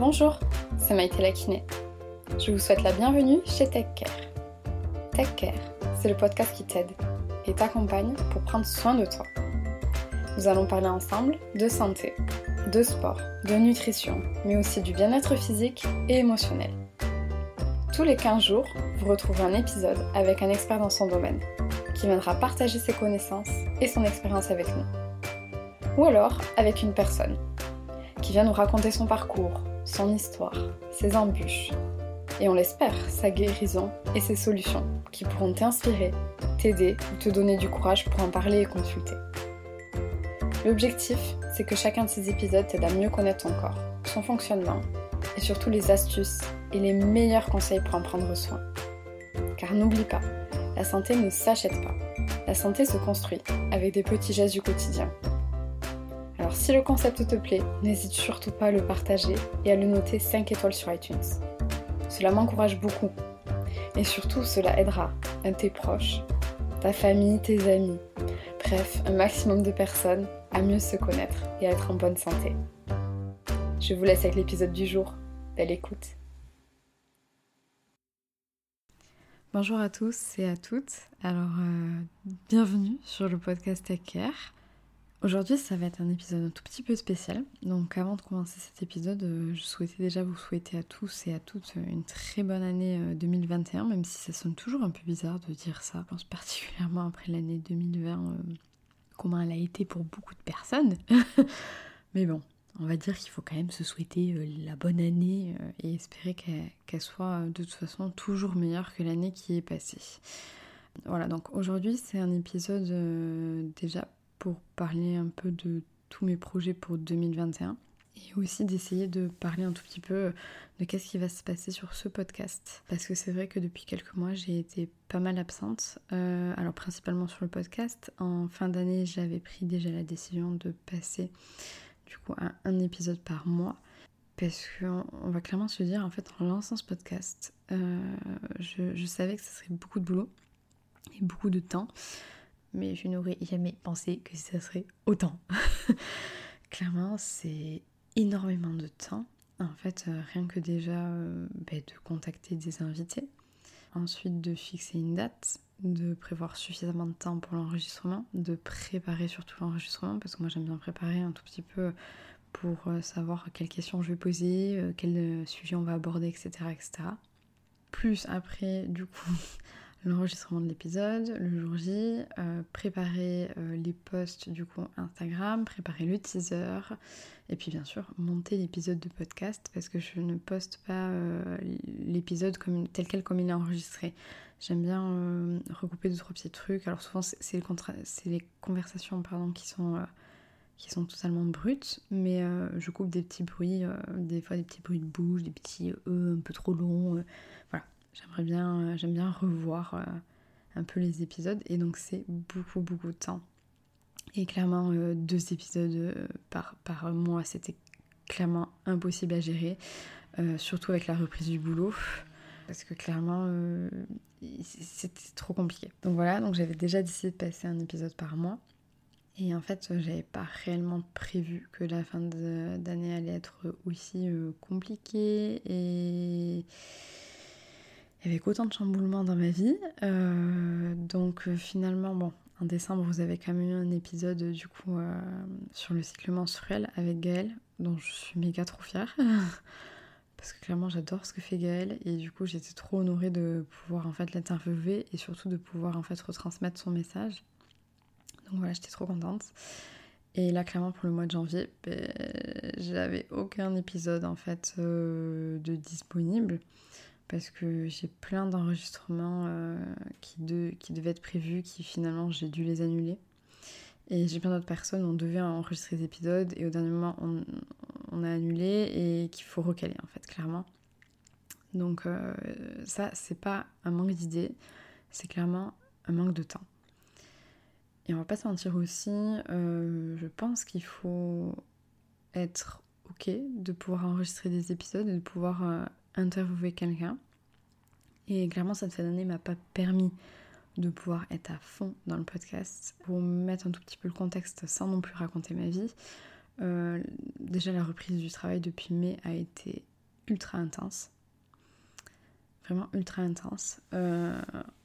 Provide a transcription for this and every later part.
Bonjour, c'est Maïté Lakiné. Je vous souhaite la bienvenue chez Tech Care. Tech Care, c'est le podcast qui t'aide et t'accompagne pour prendre soin de toi. Nous allons parler ensemble de santé, de sport, de nutrition, mais aussi du bien-être physique et émotionnel. Tous les 15 jours, vous retrouvez un épisode avec un expert dans son domaine, qui viendra partager ses connaissances et son expérience avec nous. Ou alors avec une personne, qui vient nous raconter son parcours, son histoire, ses embûches, et on l'espère, sa guérison et ses solutions, qui pourront t'inspirer, t'aider ou te donner du courage pour en parler et consulter. L'objectif, c'est que chacun de ces épisodes t'aide à mieux connaître ton corps, son fonctionnement et surtout les astuces et les meilleurs conseils pour en prendre soin. Car n'oublie pas, la santé ne s'achète pas. La santé se construit avec des petits gestes du quotidien. Alors si le concept te plaît, n'hésite surtout pas à le partager et à le noter 5 étoiles sur iTunes. Cela m'encourage beaucoup. Et surtout, cela aidera tes proches, ta famille, tes amis, bref, un maximum de personnes à mieux se connaître et à être en bonne santé. Je vous laisse avec l'épisode du jour. Belle écoute. Bonjour à tous et à toutes. Alors, euh, bienvenue sur le podcast Take Care. Aujourd'hui, ça va être un épisode un tout petit peu spécial. Donc, avant de commencer cet épisode, euh, je souhaitais déjà vous souhaiter à tous et à toutes une très bonne année 2021, euh, même si ça sonne toujours un peu bizarre de dire ça. Je pense particulièrement après l'année 2020 comment elle a été pour beaucoup de personnes. Mais bon, on va dire qu'il faut quand même se souhaiter euh, la bonne année euh, et espérer qu'elle soit de toute façon toujours meilleure que l'année qui est passée. Voilà, donc aujourd'hui c'est un épisode euh, déjà pour parler un peu de tous mes projets pour 2021 et aussi d'essayer de parler un tout petit peu de qu'est-ce qui va se passer sur ce podcast. Parce que c'est vrai que depuis quelques mois, j'ai été pas mal absente. Euh, alors principalement sur le podcast. En fin d'année, j'avais pris déjà la décision de passer du coup à un épisode par mois. Parce qu'on va clairement se dire, en fait, en lançant ce podcast, euh, je, je savais que ce serait beaucoup de boulot et beaucoup de temps. Mais je n'aurais jamais pensé que ça serait autant. clairement, c'est énormément de temps. En fait, euh, rien que déjà euh, bah, de contacter des invités, ensuite de fixer une date, de prévoir suffisamment de temps pour l'enregistrement, de préparer surtout l'enregistrement, parce que moi j'aime bien préparer un tout petit peu pour euh, savoir quelles questions je vais poser, quel sujet on va aborder, etc. etc. Plus après, du coup, l'enregistrement de l'épisode, le jour J, euh, préparer euh, les posts du coup Instagram, préparer le teaser, et puis bien sûr monter l'épisode de podcast parce que je ne poste pas euh, l'épisode tel quel comme il est enregistré. J'aime bien recouper deux trois petits trucs. Alors souvent c'est les, les, conversations pardon qui sont qui sont totalement brutes, mais je coupe des petits bruits, des fois des petits bruits de bouche, des petits E un peu trop longs. voilà, J'aimerais bien, euh, j'aime bien revoir euh, un peu les épisodes et donc c'est beaucoup beaucoup de temps. Et clairement euh, deux épisodes par, par mois c'était clairement impossible à gérer, surtout avec la reprise du boulot parce que clairement c'était trop compliqué. Donc voilà, donc j'avais déjà décidé de passer un épisode par mois. Et en fait, j'avais pas réellement prévu que la fin d'année allait être aussi compliquée et avec autant de chamboulements dans ma vie. Euh, donc euh, finalement, bon, en décembre, vous avez quand même eu un épisode du coup euh, sur le cycle menstruel avec Gaëlle, dont je suis méga trop fière. Parce que clairement, j'adore ce que fait Gaëlle et du coup, j'étais trop honorée de pouvoir en fait l'interviewer et surtout de pouvoir en fait retransmettre son message. Donc voilà, j'étais trop contente. Et là, clairement, pour le mois de janvier, ben, j'avais aucun épisode en fait de disponible parce que j'ai plein d'enregistrements euh, qui, devaient être prévus, qui finalement j'ai dû les annuler. Et j'ai plein d'autres personnes, on devait enregistrer des épisodes et au dernier moment on, a annulé et qu'il faut recaler en fait, clairement. Donc euh, ça, c'est pas un manque d'idées, c'est clairement un manque de temps. Et on va pas se mentir aussi, euh, je pense qu'il faut être ok de pouvoir enregistrer des épisodes et de pouvoir interviewer quelqu'un. Et clairement, cette fin d'année m'a pas permis de pouvoir être à fond dans le podcast. Pour mettre un tout petit peu le contexte sans non plus raconter ma vie, euh, déjà la reprise du travail depuis mai a été ultra intense. Vraiment ultra intense. Euh,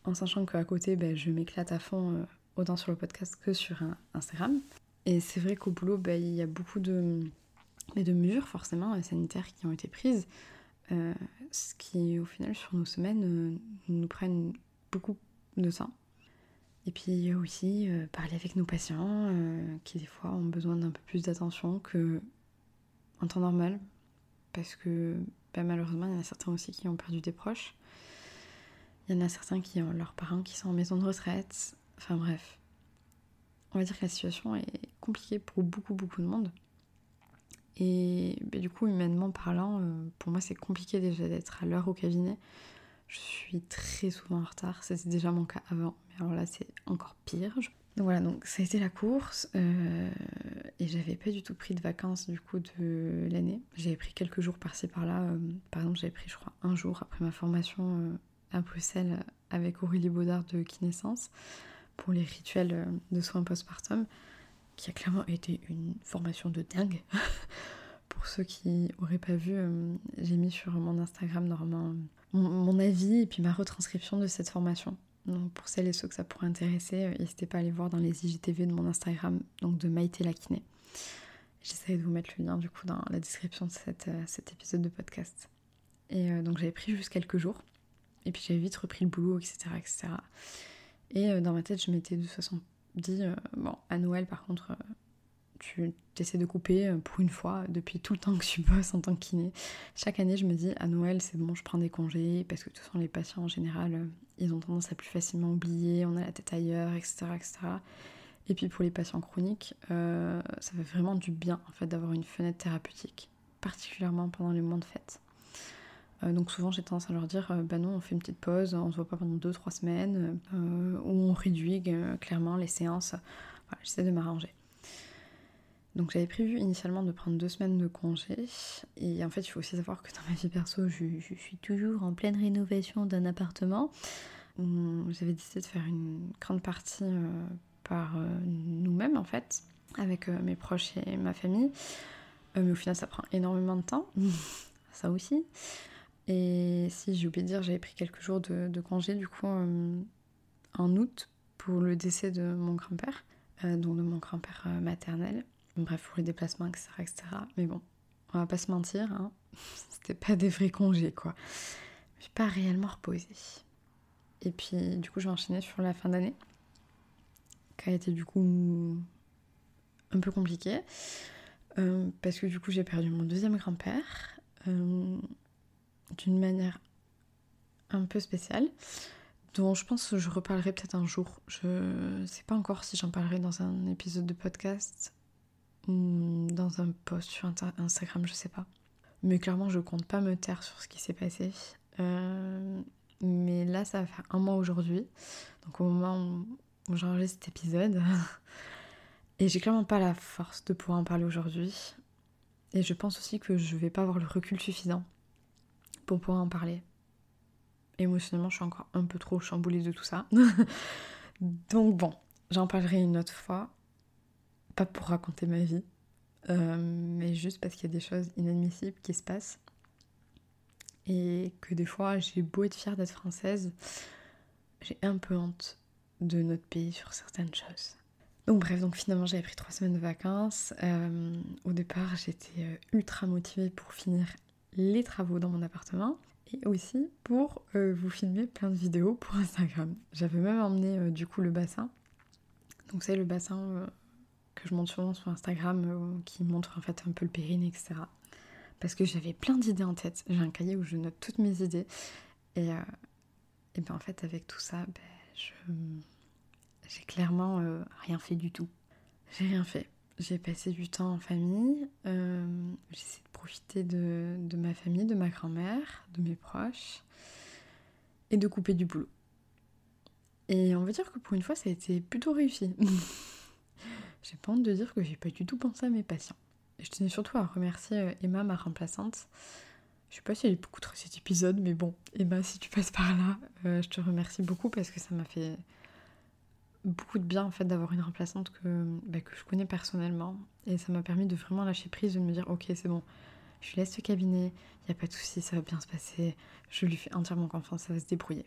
en sachant qu'à côté, ben, je m'éclate à fond, euh, autant sur le podcast que sur Instagram. Et c'est vrai qu'au boulot, ben, il y a beaucoup de, de mesures forcément sanitaires qui ont été prises. Ce qui au final sur nos semaines nous prennent beaucoup de temps. Et puis aussi euh, parler avec nos patients euh, qui des fois ont besoin d'un peu plus d'attention que en temps normal. Parce que bah, malheureusement, il y en a certains aussi qui ont perdu des proches. Il y en a certains qui ont leurs parents qui sont en maison de retraite. Enfin bref. On va dire que la situation est compliquée pour beaucoup beaucoup de monde. Et bah, du coup, humainement parlant, euh, pour moi c'est compliqué déjà d'être à l'heure au cabinet. Je suis très souvent en retard, c'était déjà mon cas avant, mais alors là c'est encore pire. Donc voilà, donc ça a été la course euh, et j'avais pas du tout pris de vacances du coup de l'année. J'avais pris quelques jours par-ci par-là. Euh, par exemple, j'avais pris je crois un jour après ma formation euh, à Bruxelles avec Aurélie Baudard de Kinescence pour les rituels de soins postpartum, qui a clairement été une formation de dingue. pour ceux qui auraient pas vu, j'ai mis sur mon Instagram normalement mon, avis et puis ma retranscription de cette formation. Donc pour celles et ceux que ça pourrait intéresser, euh, n'hésitez pas à aller voir dans les IGTV de mon Instagram, donc de Maïté la kiné. J'essaie de vous mettre le lien du coup dans la description de euh, cet épisode de podcast. Et euh, donc j'avais pris juste quelques jours, et puis j'avais vite repris le boulot, etc. etc. Et dans ma tête, je m'étais de toute façon dit, bon, à Noël par contre, tu essaies de couper euh, pour une fois depuis tout le temps que tu bosses en tant que kiné. Chaque année, je me dis à Noël, c'est bon, je prends des congés parce que façon, les patients en général, euh, ils ont tendance à plus facilement oublier, on a la tête ailleurs, etc. etc. Et puis pour les patients chroniques, euh, ça fait vraiment du bien en fait d'avoir une fenêtre thérapeutique, particulièrement pendant les mois de fête. Donc souvent j'ai tendance à leur dire bah non on fait une petite pause, on se voit pas pendant 2-3 semaines, ou on réduit clairement les séances. Voilà, j'essaie de m'arranger. Donc j'avais prévu initialement de prendre deux semaines de congé. Et en fait, il faut aussi savoir que dans ma vie perso, je, suis toujours en pleine rénovation d'un appartement. J'avais décidé de faire une grande partie euh, par euh, nous-mêmes en fait, avec euh, mes proches et ma famille. mais au final, ça prend énormément de temps. ça aussi. Et si j'ai oublié de dire, j'avais pris quelques jours de, congé du coup en août pour le décès de mon grand-père, donc de mon grand-père maternel. Bref, pour les déplacements, etc., etc. Mais bon, on va pas se mentir, hein. c'était pas des vrais congés, quoi. Je suis pas réellement reposée. Et puis, du coup, j'ai enchaîné sur la fin d'année, qui a été du coup un peu compliqué. Euh, parce que du coup, j'ai perdu mon deuxième grand-père euh, d'une manière un peu spéciale, dont je pense que je reparlerai peut-être un jour. Je sais pas encore si j'en parlerai dans un épisode de podcast dans un post sur Instagram, je sais pas. Mais clairement, je compte pas me taire sur ce qui s'est passé. Euh, mais là, ça va faire un mois aujourd'hui. Donc au moment où j'enregistre cet épisode. Et j'ai clairement pas la force de pouvoir en parler aujourd'hui. Et je pense aussi que je vais pas avoir le recul suffisant pour pouvoir en parler. Émotionnellement, je suis encore un peu trop chamboulée de tout ça. Donc bon, j'en parlerai une autre fois pas pour raconter ma vie, euh, mais juste parce qu'il y a des choses inadmissibles qui se passent. Et que des fois, j'ai beau être fière d'être française, j'ai un peu honte de notre pays sur certaines choses. Donc bref, donc finalement j'avais pris trois semaines de vacances. Euh, au départ, j'étais euh, ultra motivée pour finir les travaux dans mon appartement et aussi pour vous filmer plein de vidéos pour Instagram. J'avais même emmené du coup le bassin. Donc c'est le bassin que je montre souvent sur Instagram euh, qui montre en fait un peu le périnée, etc. Parce que j'avais plein d'idées en tête. J'ai un cahier où je note toutes mes idées. Et, euh, et ben en fait, avec tout ça, ben, je j'ai clairement euh, rien fait du tout. J'ai rien fait. J'ai passé du temps en famille. Euh, profiter de, ma famille, de ma grand-mère, de mes proches. Et de couper du boulot. Et on va dire que pour une fois, ça a été plutôt réussi. J'ai pas honte de dire que j'ai pas du tout pensé à mes patients. Et je tenais surtout à remercier euh, Emma, ma remplaçante. Je sais pas si elle écoutera cet épisode, mais bon, Emma, si tu passes par là, euh, je te remercie beaucoup parce que ça m'a fait beaucoup de bien en fait d'avoir une remplaçante que, bah, que je connais personnellement. Et ça m'a permis de vraiment lâcher prise, de me dire ok c'est bon, je lui laisse le cabinet, il n'y a pas de souci, ça va bien se passer, je lui fais entièrement confiance, ça va se débrouiller.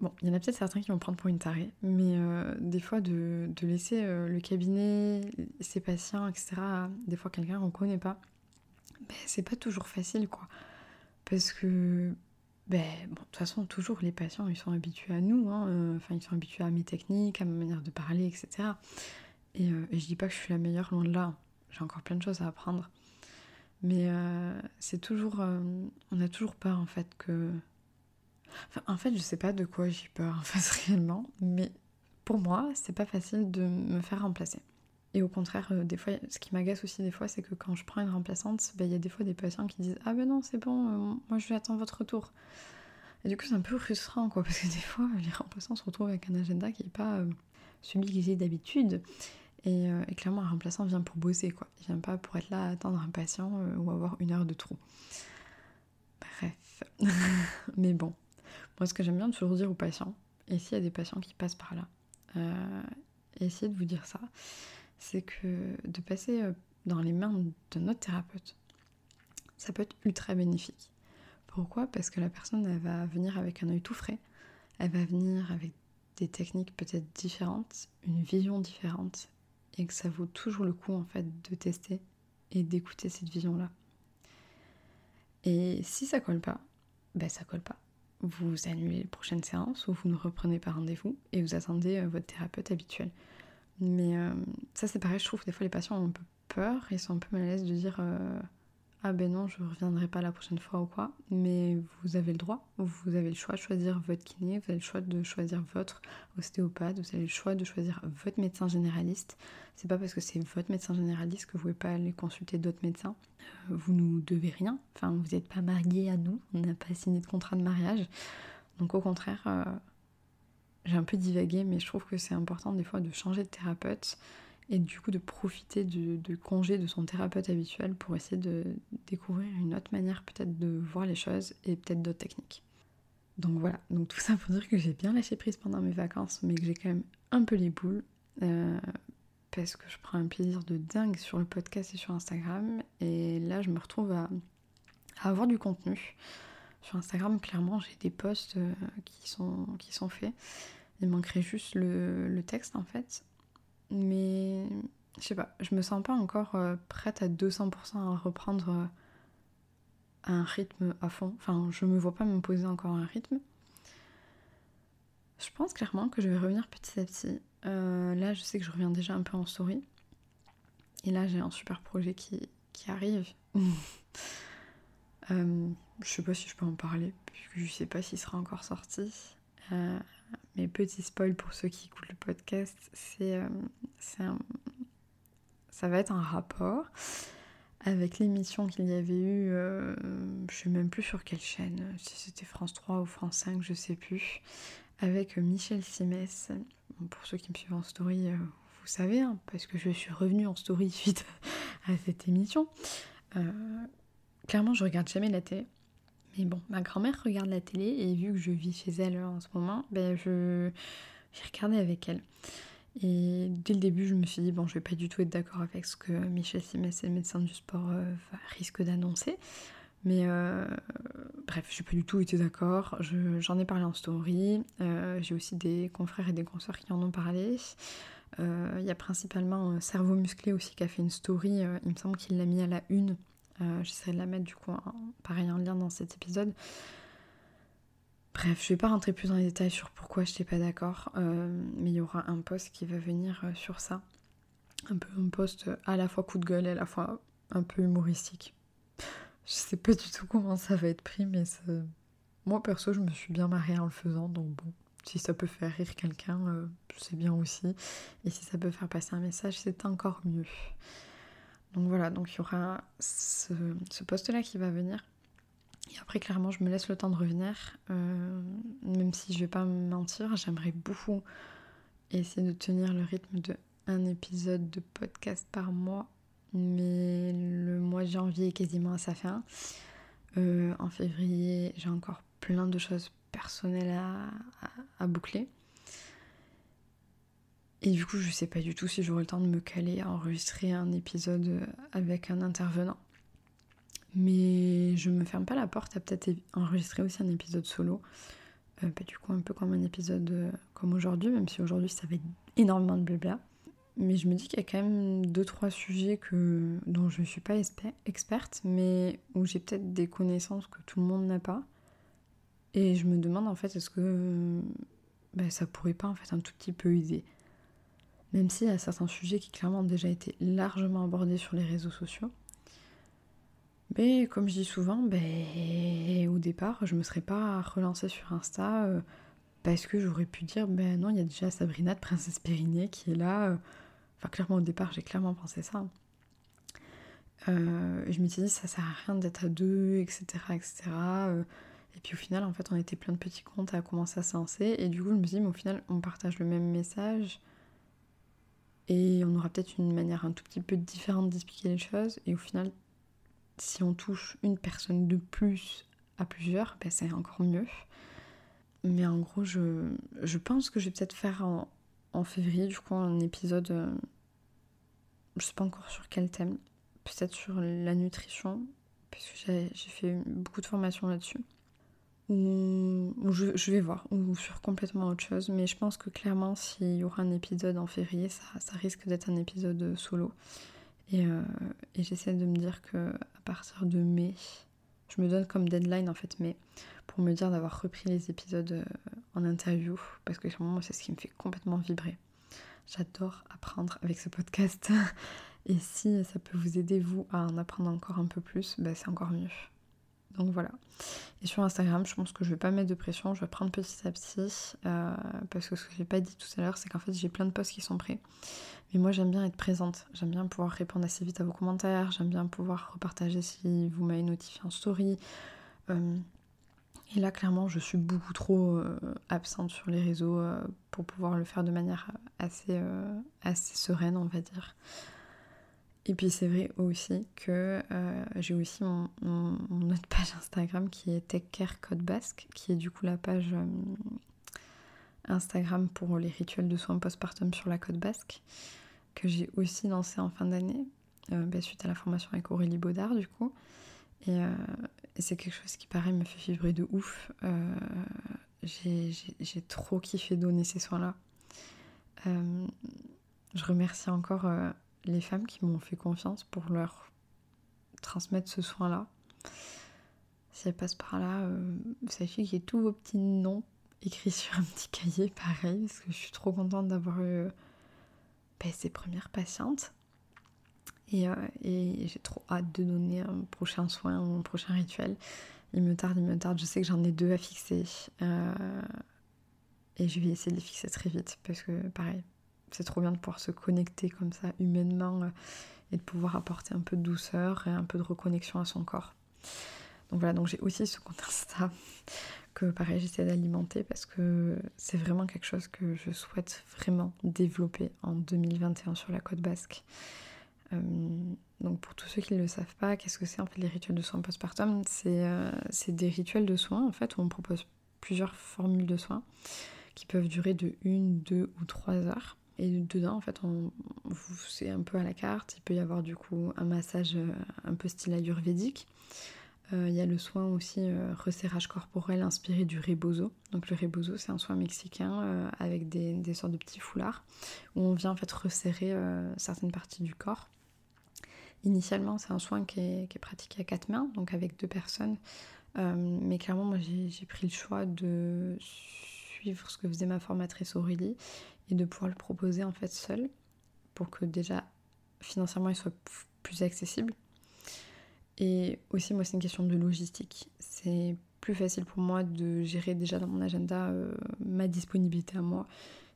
Bon, il y en a peut-être certains qui vont prendre pour une tarée, mais euh, des fois de, laisser euh, le cabinet, ses patients, etc., des fois quelqu'un qu'on connaît pas, ben, c'est pas toujours facile, quoi. Parce que, ben, bon, de toute façon, toujours les patients, ils sont habitués à nous, hein, euh, enfin, ils sont habitués à mes techniques, à ma manière de parler, etc. Et, et je dis pas que je suis la meilleure, loin de là, j'ai encore plein de choses à apprendre. Mais c'est toujours. on a toujours peur, en fait, que en fait, je sais pas de quoi j'ai peur en fait réellement, mais pour moi, c'est pas facile de me faire remplacer. Et au contraire, euh, des fois, ce qui m'agace aussi des fois, c'est que quand je prends une remplaçante, ben, il y a des fois des patients qui disent Ah ben non, c'est bon, euh, moi je vais attendre votre retour. Et du coup, c'est un peu frustrant, quoi, parce que des fois, les remplaçants se retrouvent avec un agenda qui n'est pas euh, celui qu'ils aient d'habitude. Et, et, clairement, un remplaçant vient pour bosser, quoi. Il vient pas pour être là à attendre un patient ou avoir une heure de trou. Bref. Mais bon, moi, ce que j'aime bien toujours dire aux patients, et s'il y a des patients qui passent par là, euh, essayez de vous dire ça, c'est que de passer euh, dans les mains de notre thérapeute, ça peut être ultra bénéfique. Pourquoi? Parce que la personne, elle va venir avec un œil tout frais, elle va venir avec des techniques peut-être différentes, une vision différente, et que ça vaut toujours le coup en fait de tester et d'écouter cette vision-là. Et si ça colle pas, ben ça colle pas vous annulez les prochaines séances ou vous ne reprenez pas rendez-vous et vous attendez euh, votre thérapeute habituel. Mais euh, ça c'est pareil, je trouve des fois les patients ont un peu peur et sont un peu mal à l'aise de dire euh, ah ben non je reviendrai pas la prochaine fois ou quoi. Mais vous avez le droit, vous avez le choix de choisir votre kiné, vous avez le choix de choisir votre ostéopathe, vous avez le choix de choisir votre médecin généraliste. C'est pas parce que c'est votre médecin généraliste que vous pouvez pas aller consulter d'autres médecins vous nous devez rien, enfin vous n'êtes pas marié à nous, on n'a pas signé de contrat de mariage. Donc au contraire, euh, j'ai un peu divagué, mais je trouve que c'est important des fois de changer de thérapeute et du coup de profiter de, congé de son thérapeute habituel pour essayer de découvrir une autre manière peut-être de voir les choses et peut-être d'autres techniques. Donc voilà, donc tout ça pour dire que j'ai bien lâché prise pendant mes vacances, mais que j'ai quand même un peu les boules. Euh, parce que je prends un plaisir de dingue sur le podcast et sur Instagram. Et là, je me retrouve à, avoir du contenu. Sur Instagram, clairement, j'ai des posts euh, qui sont, qui sont faits. Il manquerait juste le, texte en fait. Mais je sais pas, je me sens pas encore euh, prête à 200% à reprendre euh, un rythme à fond. Enfin, je me vois pas me poser encore un rythme. Je pense clairement que je vais revenir petit à petit. Euh, là, je sais que je reviens déjà un peu en story. Et là, j'ai un super projet qui, arrive. euh, je sais pas si je peux en parler, puisque je sais pas s'il sera encore sorti. Euh, mais petit spoil pour ceux qui écoutent le podcast, c'est euh, ça va être un rapport avec l'émission qu'il y avait eu, je sais même plus sur quelle chaîne, si c'était France 3 ou France 5, je sais plus, avec Michel Simès. pour ceux qui me suivent en story, euh, vous savez, hein, parce que je suis revenue en story suite à cette émission. Euh, clairement, je regarde jamais la télé. Mais bon, ma grand-mère regarde la télé et vu que je vis chez elle en ce moment, ben je j'ai regardé avec elle. Et dès le début, je me suis dit, bon, je vais pas du tout être d'accord avec ce que Michel Simès, le médecin du sport, euh, risque d'annoncer. Mais euh, bref, j'ai pas du tout été d'accord. J'en ai parlé en story. Euh, j'ai aussi des confrères et des consoeurs qui en ont parlé. Euh, il y a principalement Cerveau Musclé aussi qui a fait une story. il me semble qu'il l'a mis à la une. J'essaierai de la mettre du coup, pareil, en lien dans cet épisode. Bref, je vais pas rentrer plus dans les détails sur pourquoi je n'étais pas d'accord. mais il y aura un post qui va venir sur ça. Un peu un post à la fois coup de gueule et à la fois un peu humoristique. Je sais pas du tout comment ça va être pris, mais moi perso, je me suis bien marrée en le faisant, donc bon, si ça peut faire rire quelqu'un, euh, c'est bien aussi. Et si ça peut faire passer un message, c'est encore mieux. Donc voilà, donc il y aura ce, poste-là qui va venir. Et après, clairement, je me laisse le temps de revenir. Euh, même si je vais pas me mentir, j'aimerais beaucoup essayer de tenir le rythme de un épisode de podcast par mois mais le mois de janvier est quasiment à sa fin. Euh, en février, j'ai encore plein de choses personnelles à, boucler. Et du coup, je sais pas du tout si j'aurai le temps de me caler à enregistrer un épisode avec un intervenant. Mais je me ferme pas la porte à peut-être enregistrer aussi un épisode solo. Euh, bah, du coup, un peu comme un épisode euh, comme aujourd'hui, même si aujourd'hui ça être énormément de blabla. Mais je me dis qu'il y a quand même deux trois sujets que, dont je ne suis pas experte, mais où j'ai peut-être des connaissances que tout le monde n'a pas. Et je me demande en fait, est-ce que bah, ça pourrait pas en fait un tout petit peu aider? Même s'il y a certains sujets qui clairement ont déjà été largement abordés sur les réseaux sociaux. Mais comme je dis souvent, ben, au départ, je me serais pas relancée sur Insta euh, parce que j'aurais pu dire, ben non, il y a déjà Sabrina de Princesse Périnée qui est là. Euh. Enfin, clairement, au départ, j'ai clairement pensé ça. Euh, je me suis dit, ça sert à rien d'être à deux, etc. etc. Et puis au final, en fait, on était plein de petits comptes à commencer à se lancer. Et du coup, je me suis dit, mais au final, on partage le même message. Et on aura peut-être une manière un tout petit peu différente d'expliquer les choses. Et au final, si on touche une personne de plus à plusieurs, ben c'est encore mieux. Mais en gros, je, pense que je vais peut-être faire en, en, février, du coup, un épisode. Euh, je sais pas encore sur quel thème. Peut-être sur la nutrition, puisque j'ai fait beaucoup de formations là-dessus. Ou, je, vais voir, ou sur complètement autre chose. Mais je pense que clairement, s'il y aura un épisode en février, ça, risque d'être un épisode solo. Euh, et, j'essaie de me dire que à partir de mai, je me donne comme deadline en fait mai pour me dire d'avoir repris les épisodes euh, en interview parce que moi c'est ce qui me fait complètement vibrer. J'adore apprendre avec ce podcast et si ça peut vous aider vous à en apprendre encore un peu plus, bah, c'est encore mieux. Donc voilà. Et sur Instagram, je pense que je vais pas mettre de pression, je vais prendre petit à petit. Euh, parce que ce que j'ai pas dit tout à l'heure, c'est qu'en fait j'ai plein de posts qui sont prêts. Mais moi j'aime bien être présente, j'aime bien pouvoir répondre assez vite à vos commentaires, j'aime bien pouvoir repartager si vous m'avez notifié en story. Euh, et là clairement je suis beaucoup trop euh, absente sur les réseaux pour pouvoir le faire de manière assez sereine on va dire. Et puis c'est vrai aussi que euh, j'ai aussi mon, autre page Instagram qui est TechCare Code Basque, qui est du coup la page euh, Instagram pour les rituels de soins postpartum sur la Côte Basque, que j'ai aussi lancé en fin d'année, euh, bah, suite à la formation avec Aurélie Baudard du coup. Et, c'est quelque chose qui pareil me fait vibrer de ouf. j'ai trop kiffé donner ces soins-là. je remercie encore les femmes qui m'ont fait confiance pour leur transmettre ce soin-là. Si elles passent par là, euh, sachez qu'il y a tous vos petits noms écrits sur un petit cahier, pareil, parce que je suis trop contente d'avoir eu ben, ces premières patientes. Euh, et, j'ai trop hâte de donner un prochain soin un prochain rituel. Il me tarde, il me tarde. Je sais que j'en ai deux à fixer. Euh, et je vais essayer de les fixer très vite parce que, pareil, c'est trop bien de pouvoir se connecter comme ça humainement euh, et de pouvoir apporter un peu de douceur et un peu de reconnexion à son corps. Donc voilà, donc j'ai aussi ce compte Insta que pareil j'essaie d'alimenter parce que c'est vraiment quelque chose que je souhaite vraiment développer en 2021 sur la côte basque. Euh, donc pour tous ceux qui ne le savent pas, qu'est-ce que c'est en fait les rituels de soins postpartum? Euh, C'est des rituels de soins en fait où on propose plusieurs formules de soins qui peuvent durer de 1, 2 ou 3 heures. Et dedans, en fait, c'est un peu à la carte. Il peut y avoir du coup un massage euh, un peu style ayurvédique. Euh, il y a le soin aussi euh, resserrage corporel inspiré du rebozo. Donc le rebozo, c'est un soin mexicain avec des, sortes de petits foulards où on vient en fait resserrer certaines parties du corps. Initialement, c'est un soin qui est, pratiqué à quatre mains, donc avec deux personnes. mais clairement, moi, j'ai pris le choix de suivre ce que faisait ma formatrice Aurélie et de pouvoir le proposer en fait seul pour que déjà financièrement il soit plus accessible. Et aussi moi c'est une question de logistique. C'est plus facile pour moi de gérer déjà dans mon agenda euh, ma disponibilité à moi.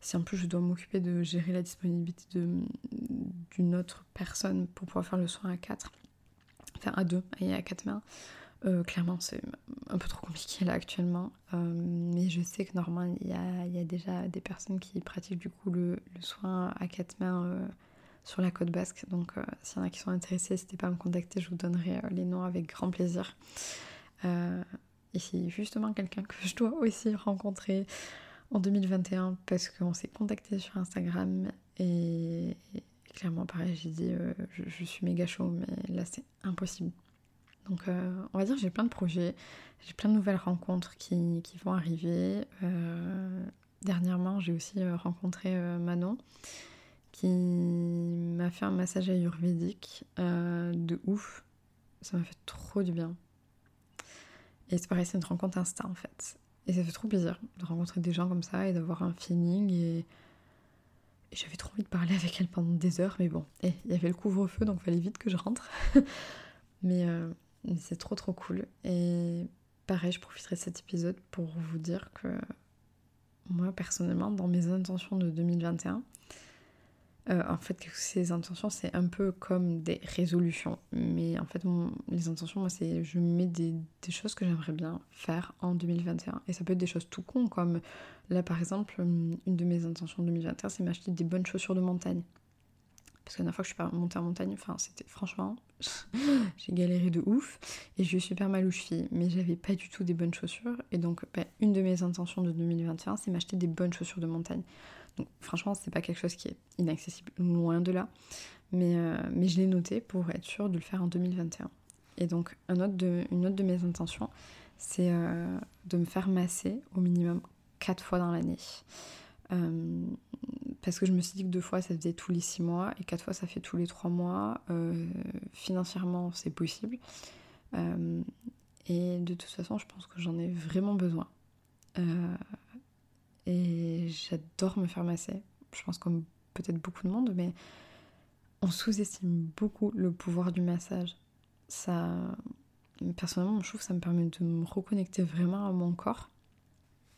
Si en plus je dois m'occuper de gérer la disponibilité d'une autre personne pour pouvoir faire le soin à quatre, enfin à deux et à quatre mains, euh, clairement, c'est un peu trop compliqué là actuellement. Euh, mais je sais que normalement, il y a, déjà des personnes qui pratiquent du coup le, soin à quatre mains euh, sur la côte basque. Donc, s'il y en a qui sont intéressés, n'hésitez pas à me contacter, je vous donnerai les noms avec grand plaisir. et c'est justement quelqu'un que je dois aussi rencontrer en 2021 parce qu'on s'est contacté sur Instagram et, clairement, pareil, j'ai dit je, je suis méga chaud, mais là, c'est impossible Donc euh, on va dire j'ai plein de projets, j'ai plein de nouvelles rencontres qui, vont arriver. Euh, dernièrement, j'ai aussi rencontré Manon qui m'a fait un massage ayurvédique de ouf. Ça m'a fait trop du bien. Et c'est pareil, c'est une rencontre Insta en fait. Et ça fait trop plaisir de rencontrer des gens comme ça et d'avoir un feeling. Et, j'avais trop envie de parler avec elle pendant des heures, mais bon, il y avait le couvre-feu donc il fallait vite que je rentre. Euh, mais c'est trop trop cool. Et pareil, je profiterai de cet épisode pour vous dire que moi personnellement, dans mes intentions de 2021, euh, en fait, ces intentions, c'est un peu comme des résolutions. Mais en fait, les intentions, moi, c'est je mets des, choses que j'aimerais bien faire en 2021. Et ça peut être des choses tout con, comme là, par exemple, une de mes intentions en 2021, c'est m'acheter des bonnes chaussures de montagne. Parce que la dernière fois que je suis montée en montagne, enfin, c'était franchement, j'ai galéré de ouf. Et j'ai eu super mal aux chevilles. Mais j'avais pas du tout des bonnes chaussures. Et donc, bah, une de mes intentions de 2021, c'est m'acheter des bonnes chaussures de montagne. Donc franchement, c'est pas quelque chose qui est inaccessible, loin de là. Mais, euh, mais je l'ai noté pour être sûr de le faire en 2021. Et donc un autre de, une autre de mes intentions, c'est euh, de me faire masser au minimum 4 fois dans l'année. Euh, parce que je me suis dit que deux fois ça faisait tous les 6 mois et quatre fois ça fait tous les 3 mois. financièrement c'est possible. et de toute façon je pense que j'en ai vraiment besoin. Et j'adore me faire masser. Je pense comme peut-être beaucoup de monde, mais on sous-estime beaucoup le pouvoir du massage. Ça, personnellement, je trouve que ça me permet de me reconnecter vraiment à mon corps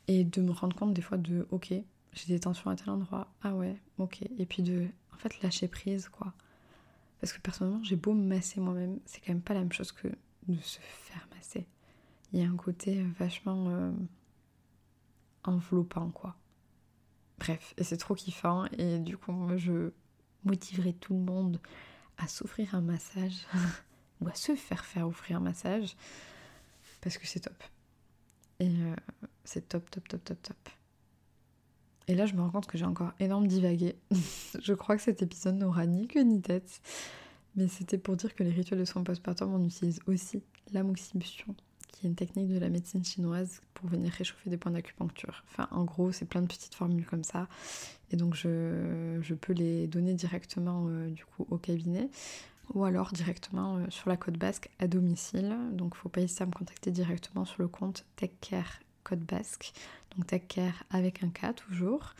et de me rendre compte des fois de ok, j'ai des tensions à tel endroit, ah ouais, ok, et puis de en fait lâcher prise quoi. Parce que personnellement, j'ai beau me masser moi-même, c'est quand même pas la même chose que de se faire masser. Il y a un côté vachement euh, enveloppant, quoi. Bref, et c'est trop kiffant, et du coup, moi, je motiverai tout le monde à s'offrir un massage, ou à se faire faire offrir un massage, parce que c'est top. Et euh, c'est top, top, top, top, top. Et là, je me rends compte que j'ai encore énorme divagué. je crois que cet épisode n'aura ni queue ni tête. Mais c'était pour dire que les rituels de soins postpartum, on utilise aussi la moxibustión qui est une technique de la médecine chinoise pour venir réchauffer des points d'acupuncture. Enfin, en gros, c'est plein de petites formules comme ça. Et donc, je, peux les donner directement euh, du coup au cabinet ou alors directement euh, sur la côte basque à domicile. Donc, faut pas hésiter à me contacter directement sur le compte TechCare Côte Basque. Donc, TechCare avec un K toujours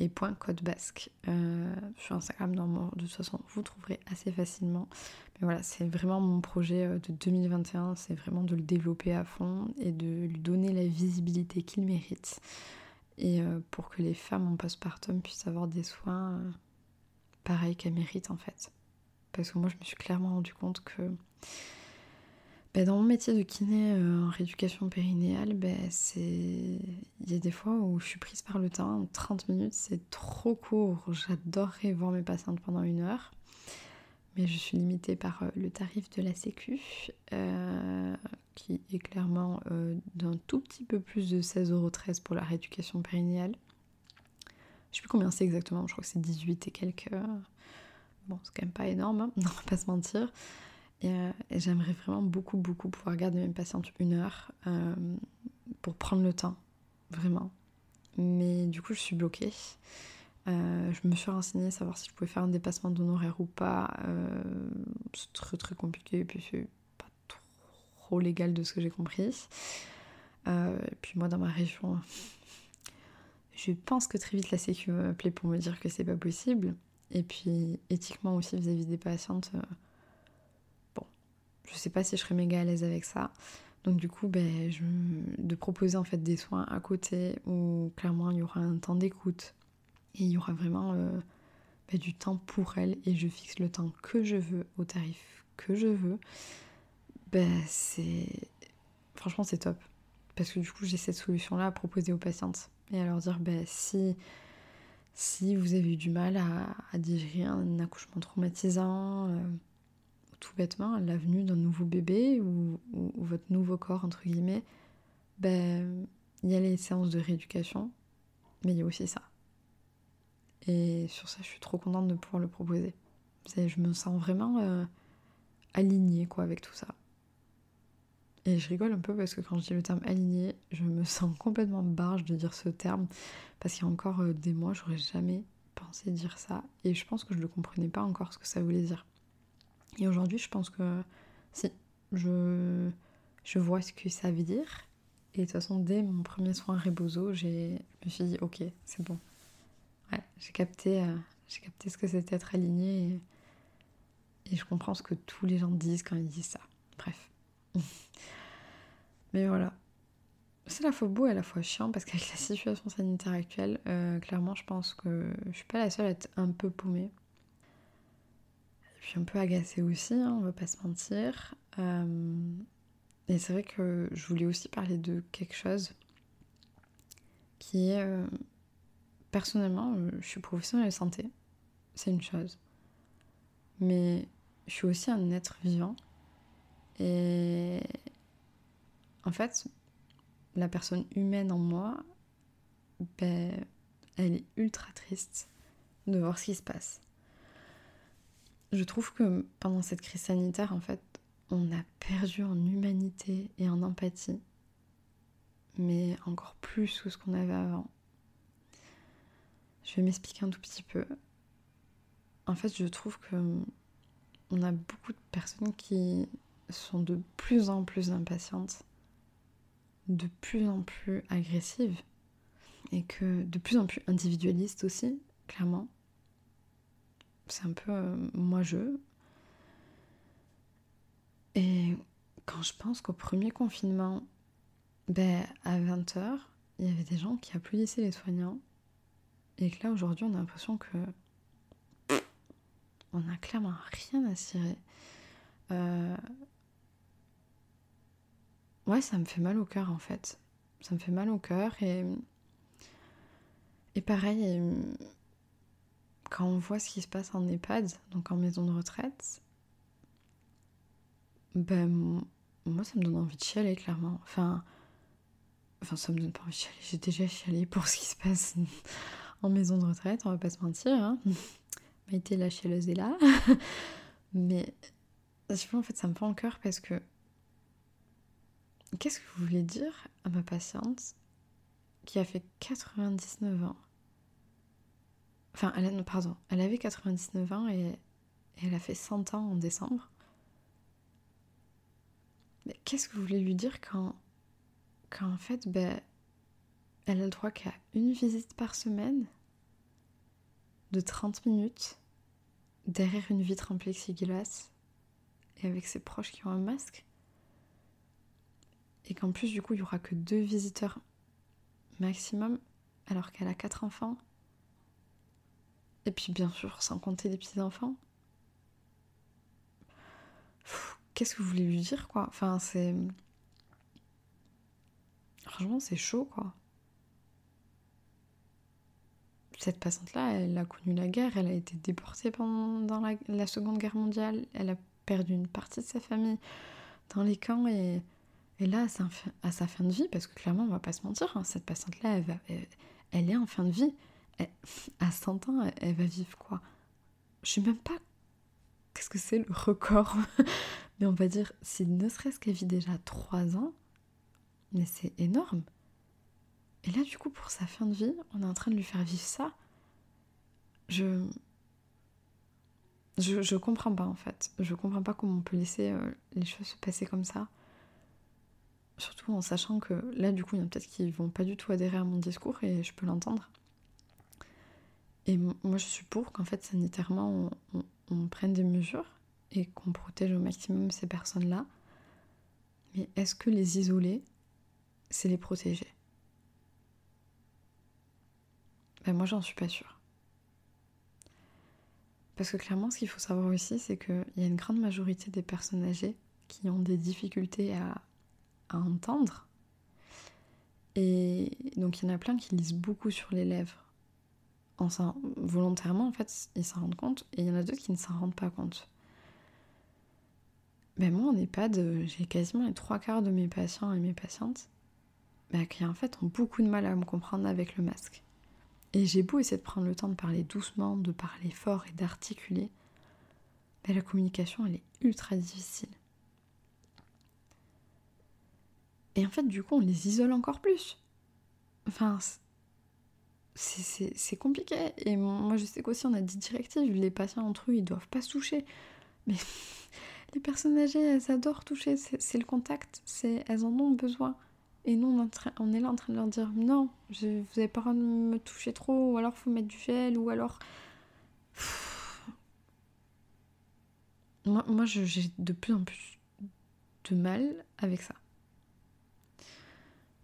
et point code basque. Euh, sur Instagram, de toute façon, vous trouverez assez facilement. Mais voilà, c'est vraiment mon projet euh, de 2021, c'est vraiment de le développer à fond et de lui donner la visibilité qu'il mérite. Et euh, pour que les femmes en postpartum puissent avoir des soins pareils qu'elles méritent en fait. Parce que moi, je me suis clairement rendu compte que bah, dans mon métier de kiné euh, en rééducation périnéale, bah, il y a des fois où je suis prise par le temps. 30 minutes, c'est trop court. J'adorerais voir mes patientes pendant une heure. Mais je suis limitée par euh, le tarif de la Sécu, euh, qui est clairement d'un tout petit peu plus de 16,13€ pour la rééducation périnéale. Je sais plus combien c'est exactement, je crois que c'est 18 et quelques. Bon, c'est quand même pas énorme, hein, on va pas se mentir. Euh, et, j'aimerais vraiment beaucoup, beaucoup pouvoir garder mes patientes une heure euh, pour prendre le temps, vraiment. Mais du coup, je suis bloquée. Euh, je me suis renseignée savoir si je pouvais faire un dépassement d'honoraires ou pas. c'est très très compliqué et puis c'est pas trop légal de ce que j'ai compris. et puis moi, dans ma région, je pense que très vite la Sécu va m'appeler pour me dire que c'est pas possible. Et puis éthiquement aussi vis-à-vis -vis des patientes je sais pas si je serais méga à l'aise avec ça. Donc du coup, ben, de proposer en fait des soins à côté où clairement il y aura un temps d'écoute et il y aura vraiment euh, ben, du temps pour elle et je fixe le temps que je veux au tarif que je veux. Ben c'est franchement c'est top parce que du coup j'ai cette solution là à proposer aux patientes et à leur dire si vous avez eu du mal à, à digérer un accouchement traumatisant euh, tout bêtement la venue d'un nouveau bébé ou, votre nouveau corps, entre guillemets, ben, il y a les séances de rééducation, mais il y a aussi ça. Et sur ça, je suis trop contente de pouvoir le proposer. Je me sens vraiment euh, alignée quoi, avec tout ça. Et je rigole un peu parce que quand je dis le terme aligné, je me sens complètement barge de dire ce terme. Parce qu'il y a encore euh, des mois, j'aurais jamais pensé dire ça. Et je pense que je ne comprenais pas encore ce que ça voulait dire. Et aujourd'hui, je pense que si, je, je vois ce que ça veut dire. Et de toute façon, dès mon premier soin Rebozo, je me suis dit, ok, c'est bon. Ouais, j'ai capté, euh, capté ce que c'était être aligné. Et, et je comprends ce que tous les gens disent quand ils disent ça. Bref. Mais voilà. C'est la fois beau et à la fois chiant parce qu'avec la situation sanitaire actuelle, euh, clairement, je pense que je suis pas la seule à être un peu paumée. Et puis un peu agacée aussi, hein, on va pas se mentir. Euh, et c'est vrai que je voulais aussi parler de quelque chose qui est. Euh, personnellement, je suis professionnelle de santé, c'est une chose. Mais je suis aussi un être vivant. Et en fait, la personne humaine en moi, ben, elle est ultra triste de voir ce qui se passe. Je trouve que pendant cette crise sanitaire, en fait, on a perdu en humanité et en empathie, mais encore plus que ce qu'on avait avant. Je vais m'expliquer un tout petit peu. En fait, je trouve que on a beaucoup de personnes qui sont de plus en plus impatientes de plus en plus agressive et que de plus en plus individualiste aussi, clairement. C'est un peu euh, moi-je. Et quand je pense qu'au premier confinement, ben, à 20h, il y avait des gens qui applaudissaient les soignants. Et que là, aujourd'hui, on a l'impression que. On a clairement rien à cirer. Euh, ouais, ça me fait mal au cœur en fait. Ça me fait mal au cœur. Et pareil, quand on voit ce qui se passe en EHPAD, donc en maison de retraite, ben moi ça me donne envie de chialer clairement. Enfin, enfin ça me donne pas envie de chialer. J'ai déjà chialé pour ce qui se passe en maison de retraite, on va pas se mentir. Hein. Maïté la chialeuse est là. Mais je sais pas, en fait ça me prend le cœur parce que Qu'est-ce que vous voulez dire à ma patiente qui a fait 99 ans? Enfin, elle pardon, elle avait 99 ans et, elle a fait 100 ans en décembre. Mais qu'est-ce que vous voulez lui dire quand, quand en fait, ben, elle a le droit qu'à une visite par semaine de 30 minutes derrière une vitre en plexiglas et avec ses proches qui ont un masque? Et qu'en plus du coup il y aura que deux visiteurs maximum alors qu'elle a quatre enfants. Et puis bien sûr sans compter les petits enfants. Qu'est-ce que vous voulez lui dire quoi? Enfin c'est... Franchement c'est chaud quoi. Cette patiente-là, elle a connu la guerre, elle a été déportée pendant la, Seconde Guerre mondiale, elle a perdu une partie de sa famille dans les camps et et là, à sa fin de vie, parce que clairement, on va pas se mentir, hein, cette patiente-là, elle, est en fin de vie. À 100 ans, elle, va vivre quoi? Je sais même pas qu'est-ce que c'est le record. mais on va dire, si ne serait-ce qu'elle vit déjà 3 ans, mais c'est énorme. Et là, du coup, pour sa fin de vie, on est en train de lui faire vivre ça. Je. Je, je comprends pas en fait. Je comprends pas comment on peut laisser euh, les choses se passer comme ça. Surtout en sachant que là, du coup, il y en a peut-être qui vont pas du tout adhérer à mon discours et je peux l'entendre. Et moi, je suis pour qu'en fait, sanitairement, on, prenne des mesures et qu'on protège au maximum ces personnes-là. Mais est-ce que les isoler, c'est les protéger? Ben moi, j'en suis pas sûre. Parce que clairement, ce qu'il faut savoir aussi, c'est qu'il y a une grande majorité des personnes âgées qui ont des difficultés à à entendre. Et donc il y en a plein qui lisent beaucoup sur les lèvres. En volontairement, en fait, ils s'en rendent compte. Et il y en a d'autres qui ne s'en rendent pas compte. Mais moi, en EHPAD, j'ai quasiment les trois quarts de mes patients et mes patientes bah, qui en fait ont beaucoup de mal à me comprendre avec le masque. Et j'ai beau essayer de prendre le temps de parler doucement, de parler fort et d'articuler, mais la communication elle est ultra difficile. Et en fait, du coup, on les isole encore plus. Enfin, c'est compliqué. Et moi, je sais qu'aussi, on a dit directives. Les patients entre eux, ils doivent pas se toucher. Mais les personnes âgées, elles adorent toucher. C'est le contact. Elles en ont besoin. Et nous, on, est là en train de leur dire non, je, vous avez pas le droit de me toucher trop, ou alors faut mettre du gel, ou alors. Moi, moi j'ai de plus en plus de mal avec ça.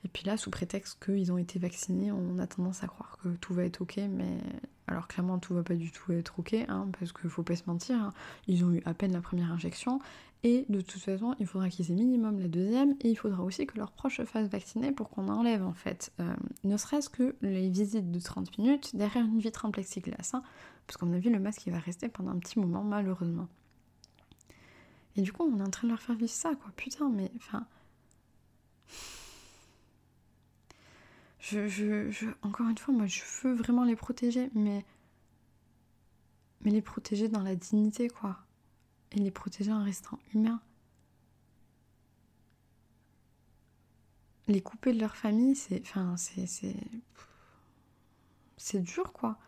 Et puis là, sous prétexte qu'ils ont été vaccinés, on a tendance à croire que tout va être ok, mais alors clairement tout va pas du tout être ok, hein, parce qu'il faut pas se mentir, hein. ils ont eu à peine la première injection, et de toute façon il faudra qu'ils aient minimum la deuxième, et il faudra aussi que leurs proches se fassent vacciner pour qu'on enlève en fait, euh, ne serait-ce que les visites de 30 minutes derrière une vitre en plexiglas, hein, parce qu'on a vu le masque il va rester pendant un petit moment malheureusement. Et du coup on est en train de leur faire vivre ça quoi, putain mais enfin... Je, encore une fois, moi, je veux vraiment les protéger, mais, mais les protéger dans la dignité, quoi. Et les protéger en restant humains. Les couper de leur famille, c'est, enfin, c'est, c'est, c'est dur, quoi.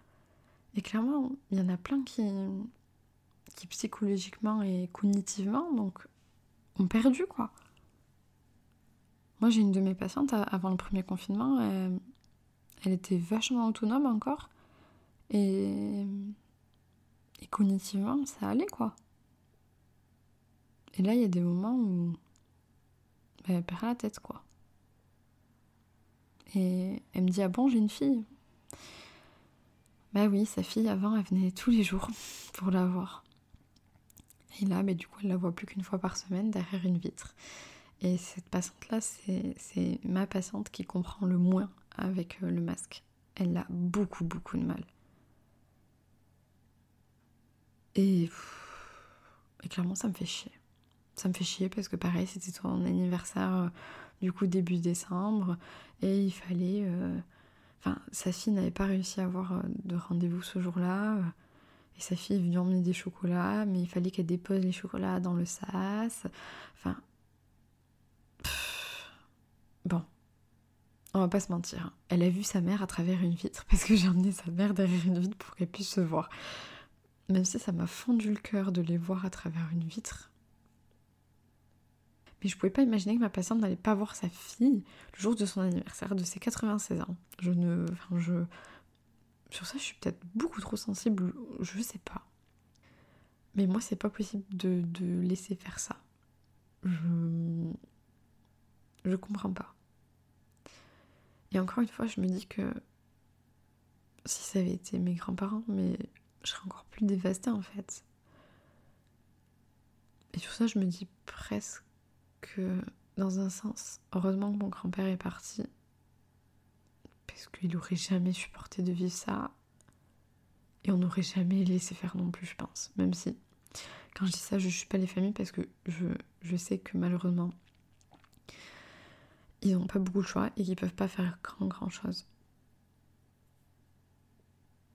Et clairement, il y en a plein qui, qui psychologiquement et cognitivement, donc, ont perdu, quoi. Moi, j'ai une de mes patientes, avant le premier confinement, elle, était vachement autonome encore. Et, cognitivement, ça allait, quoi. Et là, il y a des moments où bah, elle perd la tête, quoi. Et elle me dit Ah bon, j'ai une fille? Bah oui, sa fille, avant, elle venait tous les jours pour la voir. Et là, bah, du coup, elle la voit plus qu'une fois par semaine derrière une vitre. Et cette patiente-là, c'est ma patiente qui comprend le moins avec euh, le masque. Elle a beaucoup, beaucoup de mal. Et, clairement, ça me fait chier. Ça me fait chier parce que pareil, c'était son anniversaire euh, du coup début décembre et il fallait... Euh, enfin, sa fille n'avait pas réussi à avoir de rendez-vous ce jour-là. Et sa fille est venue emmener des chocolats, mais il fallait qu'elle dépose les chocolats dans le sas. Enfin, Bon, on va pas se mentir. Elle a vu sa mère à travers une vitre parce que j'ai emmené sa mère derrière une vitre pour qu'elle puisse se voir. Même si ça m'a fondu le cœur de les voir à travers une vitre. Mais je pouvais pas imaginer que ma patiente n'allait pas voir sa fille le jour de son anniversaire de ses 96 ans. Je ne. Enfin, je. Sur ça, je suis peut-être beaucoup trop sensible, je sais pas. Mais moi, c'est pas possible de, de laisser faire ça. Je. Je comprends pas. Et encore une fois, je me dis que si ça avait été mes grands-parents, mais je serais encore plus dévastée en fait. Et sur ça, je me dis presque que, dans un sens, heureusement que mon grand-père est parti, parce qu'il aurait jamais supporté de vivre ça, et on n'aurait jamais laissé faire non plus, je pense. Même si, quand je dis ça, je ne suis pas les familles parce que je sais que malheureusement, ils n'ont pas beaucoup de choix et qu'ils peuvent pas faire grand grand chose.